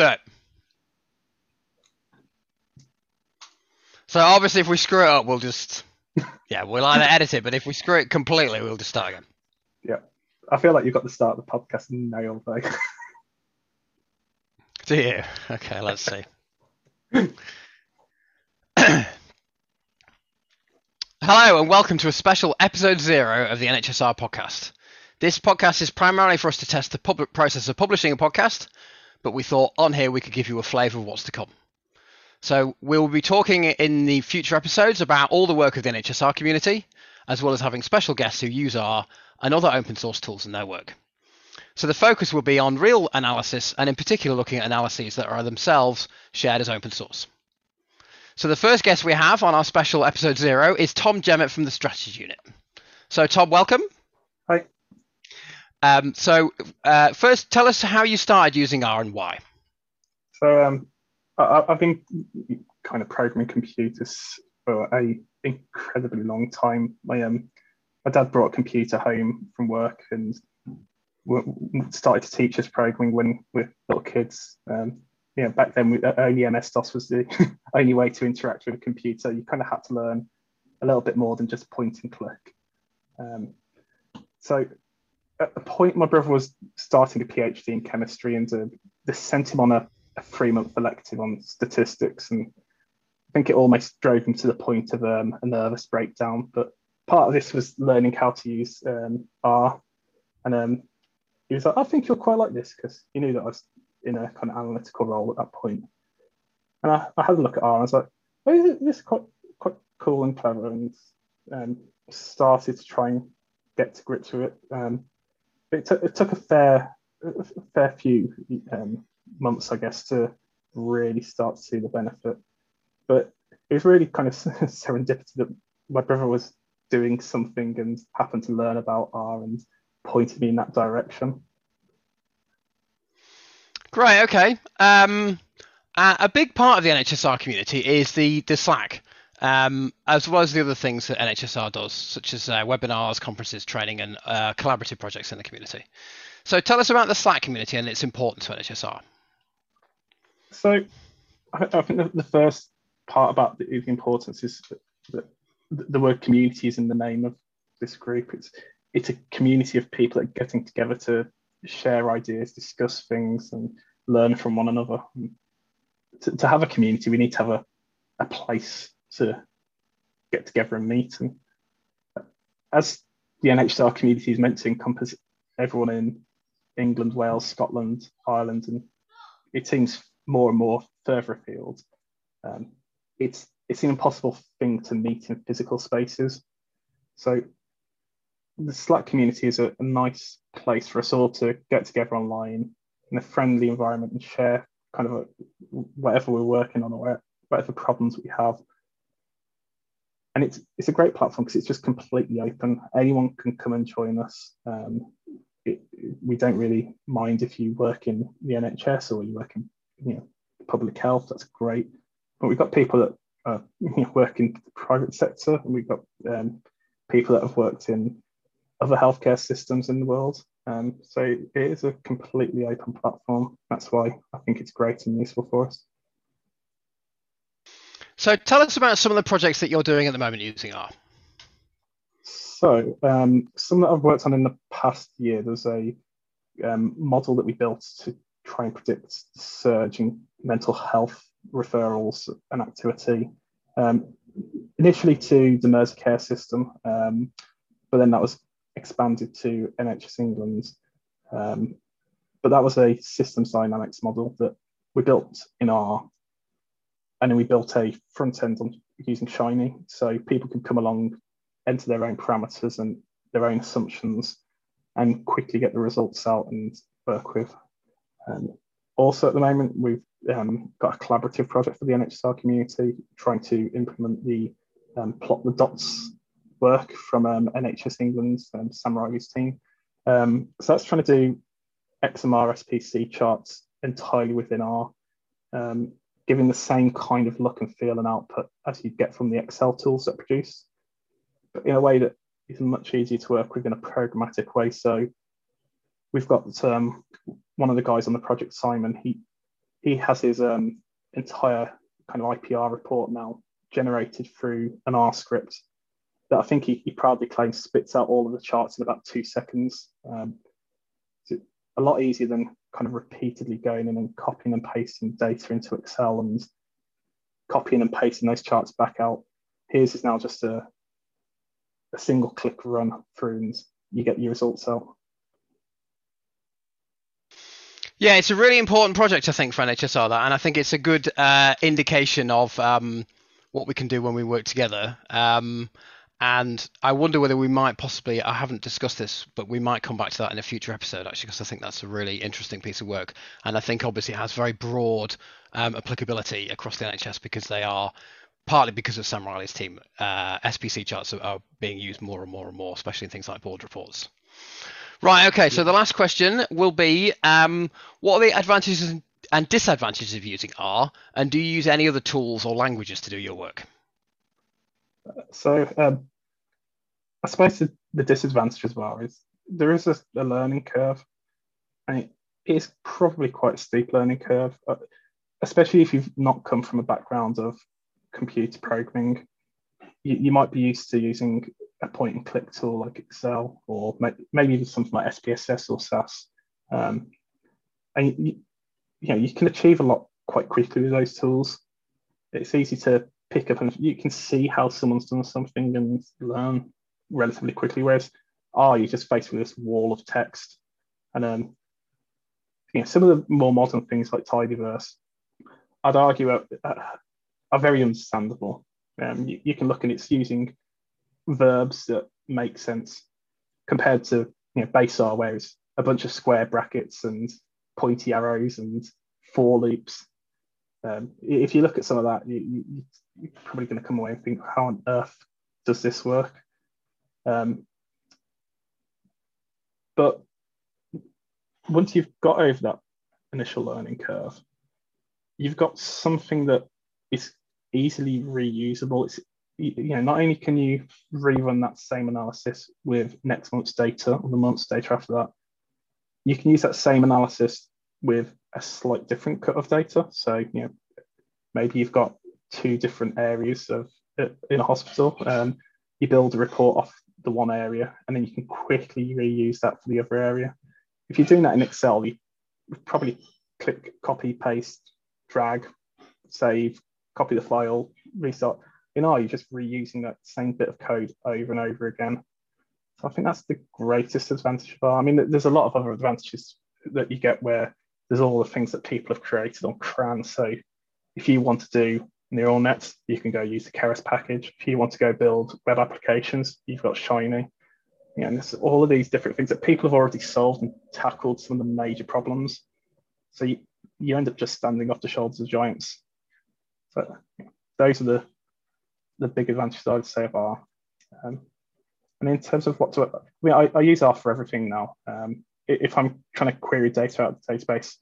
It. So obviously, if we screw it up, we'll just yeah, we'll either edit it, but if we screw it completely, we'll just start again. Yeah, I feel like you've got the start of the podcast nailed though. Do you? Okay, let's see. Hello and welcome to a special episode zero of the NHSR podcast. This podcast is primarily for us to test the public process of publishing a podcast, but we thought on here we could give you a flavour of what's to come. So we'll be talking in the future episodes about all the work of the NHSR community, as well as having special guests who use R and other open source tools in their work. So the focus will be on real analysis and in particular looking at analyses that are themselves shared as open source. So the first guest we have on our special episode zero is Tom Jemmett from the strategy unit. So Tom, welcome. Hi. Um, so uh, first, tell us how you started using R and why. So um, I, have been kind of programming computers for a incredibly long time. My um, my dad brought a computer home from work and started to teach us programming when we're little kids. Um, back then we, uh, only MS DOS was the only way to interact with a computer. You kind of had to learn a little bit more than just point and click. Um, so at the point my brother was starting a PhD in chemistry and uh, they sent him on a, a three month elective on statistics and I think it almost drove him to the point of um, a nervous breakdown. But part of this was learning how to use um, R. And um, he was like, I think you'll quite like this because he knew that I was in a kind of analytical role at that point. And I, I had a look at R and I was like, oh, this is quite quite cool and clever, and um, started to try and get to grips with it. Um, it, t- it took a fair a fair few um, months, I guess, to really start to see the benefit. But it was really kind of serendipity that my brother was doing something and happened to learn about R and pointed me in that direction. Great. Okay. Um, uh, a big part of the NHSR community is the the Slack, um, as well as the other things that NHSR does, such as uh, webinars, conferences, training, and uh, collaborative projects in the community. So, tell us about the Slack community and its importance to NHSR. So, I, I think the, first part about the, the importance is that the word community is in the name of this group. It's it's a community of people that are getting together to share ideas, discuss things, and learn from one another. To, to, have a community, we need to have a, a place to get together and meet. And as the NHSR community is meant to encompass everyone in England, Wales, Scotland, Ireland, and it seems more and more further afield. Um, it's it's an impossible thing to meet in physical spaces. So the Slack community is a, a, nice place for us all to get together online in a friendly environment and share kind of a, whatever we're working on or whatever problems we have. And it's it's a great platform because it's just completely open. Anyone can come and join us. Um, it, we don't really mind if you work in the NHS or you work in you know public health. That's great. But we've got people that uh, you know, work in the private sector, and we've got um, people that have worked in other healthcare systems in the world. Um, so it is a completely open platform. That's why I think it's great and useful for us. So tell us about some of the projects that you're doing at the moment using R. So um, some that I've worked on in the past year, there's a um, model that we built to try and predict surge in mental health referrals and activity. Um, initially to the Merseycare system, um, but then that was expanded to NHS England. Um, but that was a systems dynamics model that we built in R, and then we built a front end on using Shiny, so people can come along, enter their own parameters and their own assumptions, and quickly get the results out and work with. Um, also, at the moment, we've um, got a collaborative project for the NHSR community, trying to implement the um, plot the dots work from um, NHS England's um, Sam Riley's team. Um, so that's trying to do XMR SPC charts entirely within R, um, giving the same kind of look and feel and output as you get from the Excel tools that produce, but in a way that is much easier to work with in a programmatic way. So we've got um, one of the guys on the project, Simon, he he has his um, entire kind of IPR report now generated through an R script that I think he, he proudly claims spits out all of the charts in about two seconds. Um, a lot easier than kind of repeatedly going in and copying and pasting data into Excel and copying and pasting those charts back out. Here's is now just a, a single click run through and you get your results out. Yeah, it's a really important project, I think, for NHSR, that, and I think it's a good uh, indication of um, what we can do when we work together. Um, and I wonder whether we might possibly, I haven't discussed this, but we might come back to that in a future episode, actually, because I think that's a really interesting piece of work. And I think obviously it has very broad um, applicability across the NHS because they are partly because of Sam Riley's team, uh, SPC charts are, are, being used more and more and more, especially in things like board reports. Right. Okay. So the last question will be, um, what are the advantages and disadvantages of using R, and do you use any other tools or languages to do your work? So um, I suppose the, the disadvantage as well is there is a, a learning curve, and it is probably quite a steep learning curve, uh, especially if you've not come from a background of computer programming. You, you might be used to using a point and click tool like Excel or maybe even something like SPSS or SAS. Um, and you, you, know, you can achieve a lot quite quickly with those tools. It's easy to pick up and you can see how someone's done something and learn relatively quickly. Whereas R, you're just with this wall of text. And um, you know, some of the more modern things like tidyverse, I'd argue are, are very understandable. Um, you, you, can look and it's using verbs that make sense compared to you know base R, where it's a bunch of square brackets and pointy arrows and for loops. Um, if you look at some of that, you, you, you're probably going to come away and think, how on earth does this work? Um, but once you've got over that initial learning curve, you've got something that is easily reusable. It's you know, not only can you rerun that same analysis with next month's data or the month's data after that, you can use that same analysis with a slight different cut of data. So, you know, maybe you've got two different areas of in a hospital. Um, you build a report off the one area, and then you can quickly reuse that for the other area. If you're doing that in Excel, you probably click copy, paste, drag, save, copy the file, restart in R, you're just reusing that same bit of code over and over again. So I think that's the greatest advantage of R. I mean, there's a lot of other advantages that you get where there's all the things that people have created on CRAN. So if you want to do neural nets, you can go use the Keras package. If you want to go build web applications, you've got Shiny. You know, all of these different things that people have already solved and tackled some of the major problems. So you, you end up just standing off the shoulders of giants. So those are the the big advantages I would say of R. Um, and in terms of what to, I mean, I, I use R for everything now. Um, if I'm trying to query data out of the database,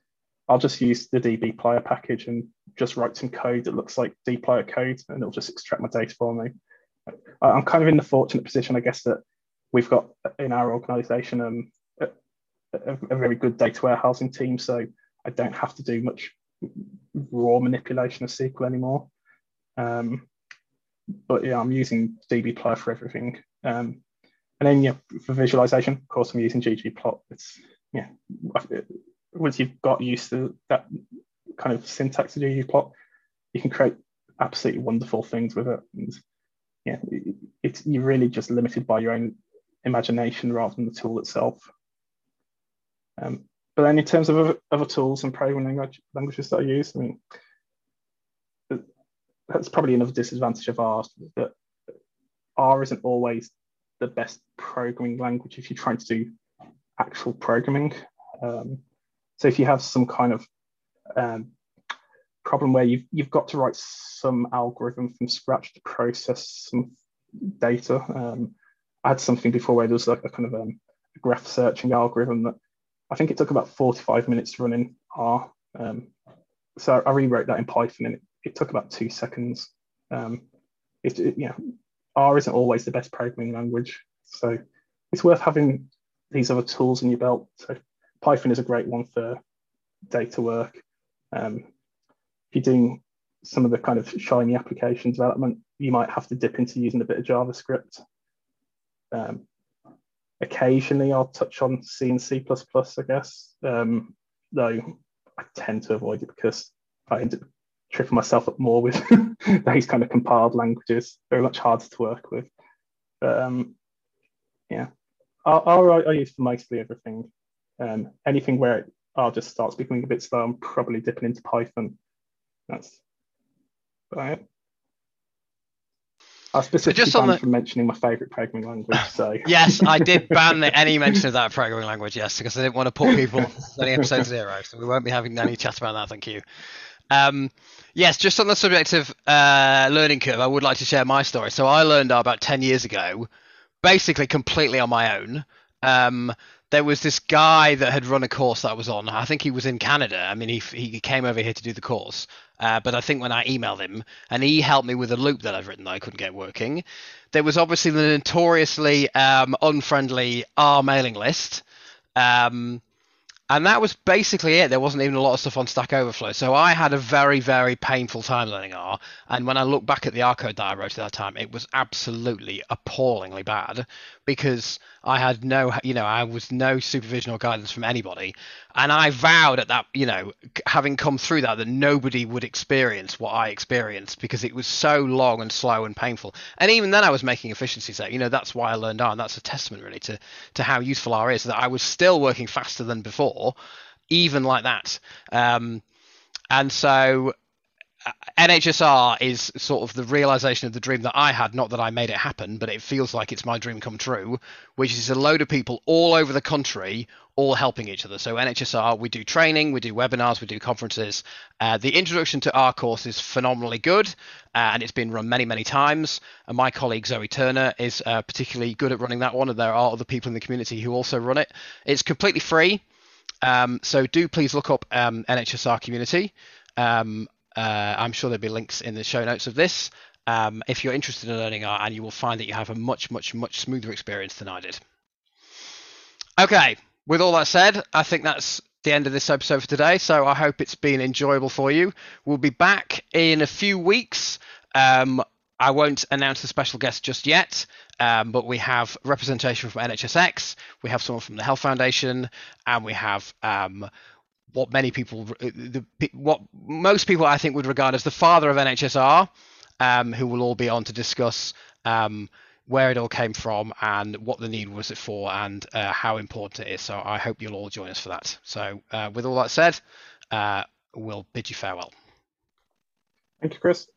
I'll just use the dbplyr package and just write some code that looks like dplyr code, and it'll just extract my data for me. I'm kind of in the fortunate position, I guess, that we've got in our organization um, a, a, very good data warehousing team, so I don't have to do much raw manipulation of SQL anymore. Um, but yeah, I'm using dbplyr for everything. Um, and then yeah, for visualization, of course, I'm using ggplot. It's yeah, once you've got used to that kind of syntax of ggplot, you plot, you can create absolutely wonderful things with it. And yeah, it's you're really just limited by your own imagination rather than the tool itself. Um, but then in terms of other, other tools and programming language, languages that I use, I mean, that's probably another disadvantage of R that R isn't always the best programming language if you're trying to do actual programming. Um, so if you have some kind of um, problem where you've, you've got to write some algorithm from scratch to process some data. Um, I had something before where there was like a kind of um, a graph searching algorithm that I think it took about 45 minutes to run in R. Um, so I rewrote that in Python and it it took about two seconds. Um, it, it, you know, R isn't always the best programming language, so it's worth having these other tools in your belt. So Python is a great one for data work. Um, if you're doing some of the kind of shiny application development, you might have to dip into using a bit of JavaScript. Um, occasionally, I'll touch on C and C++, I guess, um, though I tend to avoid it because I end up tripping myself up more with those kind of compiled languages. Very much harder to work with. Um, yeah, I'll, use for mostly everything. Um, anything where it, I'll just start becoming a bit slow, I'm probably dipping into Python. That's about it. I specifically just on the... from mentioning my favourite programming language. So yes, I did ban any mention of that programming language. Yes, because I didn't want to put people on episode zero, so we won't be having any chat about that. Thank you. Um, yes, just on the subject of uh, learning curve, I would like to share my story. So I learned about ten years ago, basically completely on my own. Um, there was this guy that had run a course that I was on. I think he was in Canada. I mean, he he came over here to do the course. Uh, but I think when I emailed him and he helped me with a loop that I'd written that I couldn't get working, there was obviously the notoriously um, unfriendly R mailing list. Um, and that was basically it. There wasn't even a lot of stuff on Stack Overflow. So I had a very, very painful time learning R. And when I look back at the R code that I wrote at that time, it was absolutely appallingly bad because I had no, you know, I was no supervision or guidance from anybody. And I vowed at that, you know, having come through that, that nobody would experience what I experienced because it was so long and slow and painful. And even then, I was making efficiencies there. You know, that's why I learned R. And that's a testament really to, to how useful R is, that I was still working faster than before, even like that. Um, and so NHSR is sort of the realization of the dream that I had. Not that I made it happen, but it feels like it's my dream come true, which is a load of people all over the country all helping each other. So NHSR, we do training, we do webinars, we do conferences. Uh, the introduction to R course is phenomenally good, uh, and it's been run many, many times. And my colleague Zoe Turner is uh, particularly good at running that one, and there are other people in the community who also run it. It's completely free. Um, so do please look up um, NHSR community. Um, uh, I'm sure there'll be links in the show notes of this. Um, if you're interested in learning R, and you will find that you have a much, much, much smoother experience than I did. Okay, with all that said, I think that's the end of this episode for today. So I hope it's been enjoyable for you. We'll be back in a few weeks. Um, I won't announce the special guest just yet, um, but we have representation from NHSX, we have someone from the Health Foundation, and we have um, what many people, uh, the, what most people I think would regard as the father of NHSR, um, who will all be on to discuss um, where it all came from and what the need was it for and uh, how important it is. So I hope you'll all join us for that. So uh, with all that said, uh, we'll bid you farewell. Thank you, Chris.